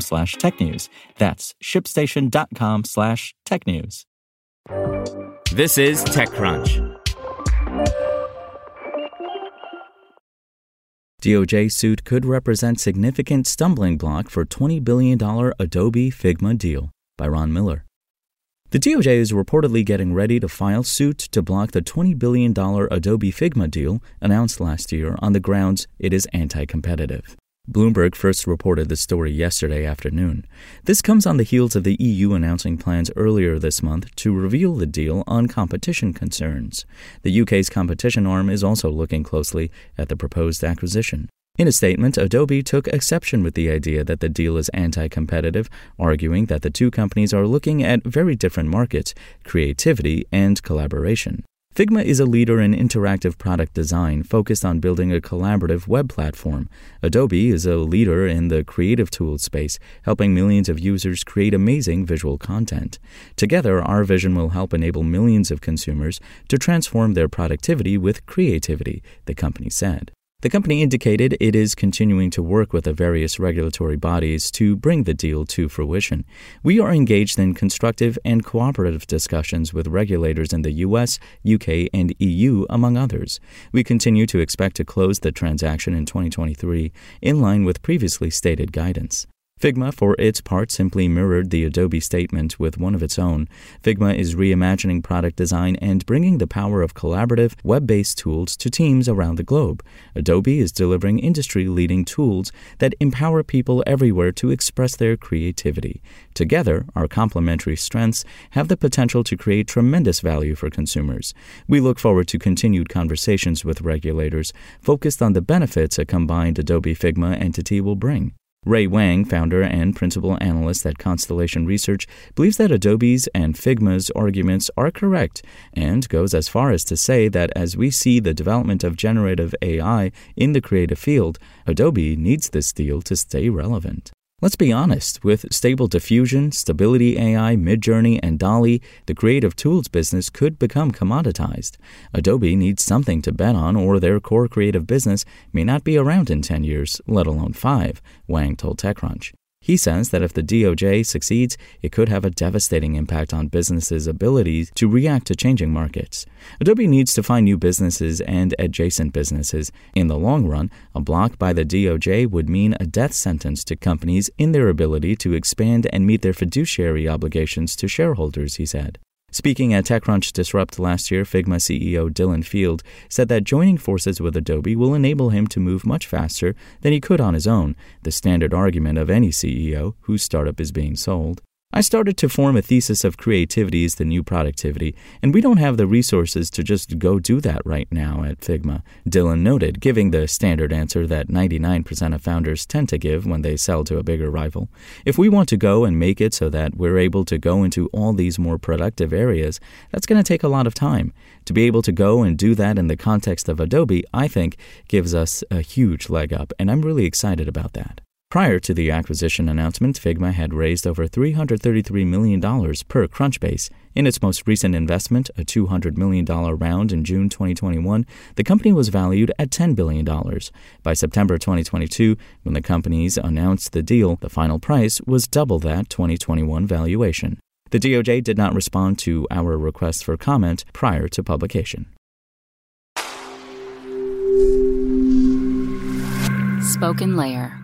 slash technews. That's shipstation.com slash technews. This is TechCrunch. DOJ suit could represent significant stumbling block for $20 billion Adobe Figma deal by Ron Miller. The DOJ is reportedly getting ready to file suit to block the $20 billion Adobe Figma deal announced last year on the grounds it is anti competitive. Bloomberg first reported the story yesterday afternoon. This comes on the heels of the EU announcing plans earlier this month to reveal the deal on competition concerns. The UK's competition arm is also looking closely at the proposed acquisition. In a statement, Adobe took exception with the idea that the deal is anti competitive, arguing that the two companies are looking at very different markets, creativity, and collaboration. Figma is a leader in interactive product design focused on building a collaborative web platform. Adobe is a leader in the creative tools space, helping millions of users create amazing visual content. Together, our vision will help enable millions of consumers to transform their productivity with creativity, the company said. The company indicated it is continuing to work with the various regulatory bodies to bring the deal to fruition. We are engaged in constructive and cooperative discussions with regulators in the US, UK, and EU, among others. We continue to expect to close the transaction in 2023, in line with previously stated guidance. Figma, for its part, simply mirrored the Adobe statement with one of its own. Figma is reimagining product design and bringing the power of collaborative, web based tools to teams around the globe. Adobe is delivering industry leading tools that empower people everywhere to express their creativity. Together, our complementary strengths have the potential to create tremendous value for consumers. We look forward to continued conversations with regulators focused on the benefits a combined Adobe Figma entity will bring. Ray Wang, founder and principal analyst at Constellation Research, believes that Adobe's and Figma's arguments are correct and goes as far as to say that as we see the development of generative AI in the creative field, Adobe needs this deal to stay relevant. Let's be honest, with Stable Diffusion, Stability AI, Midjourney, and DALL-E, the creative tools business could become commoditized. Adobe needs something to bet on, or their core creative business may not be around in 10 years, let alone five, Wang told TechCrunch. He says that if the DOJ succeeds, it could have a devastating impact on businesses' ability to react to changing markets. Adobe needs to find new businesses and adjacent businesses. In the long run, a block by the DOJ would mean a death sentence to companies in their ability to expand and meet their fiduciary obligations to shareholders, he said. Speaking at TechCrunch Disrupt last year, Figma CEO Dylan Field said that joining forces with Adobe will enable him to move much faster than he could on his own, the standard argument of any CEO whose startup is being sold. I started to form a thesis of creativity is the new productivity, and we don't have the resources to just go do that right now at Figma, Dylan noted, giving the standard answer that 99% of founders tend to give when they sell to a bigger rival. If we want to go and make it so that we're able to go into all these more productive areas, that's going to take a lot of time. To be able to go and do that in the context of Adobe, I think, gives us a huge leg up, and I'm really excited about that. Prior to the acquisition announcement, Figma had raised over $333 million per Crunchbase. In its most recent investment, a $200 million round in June 2021, the company was valued at $10 billion. By September 2022, when the companies announced the deal, the final price was double that 2021 valuation. The DOJ did not respond to our request for comment prior to publication. Spoken Layer.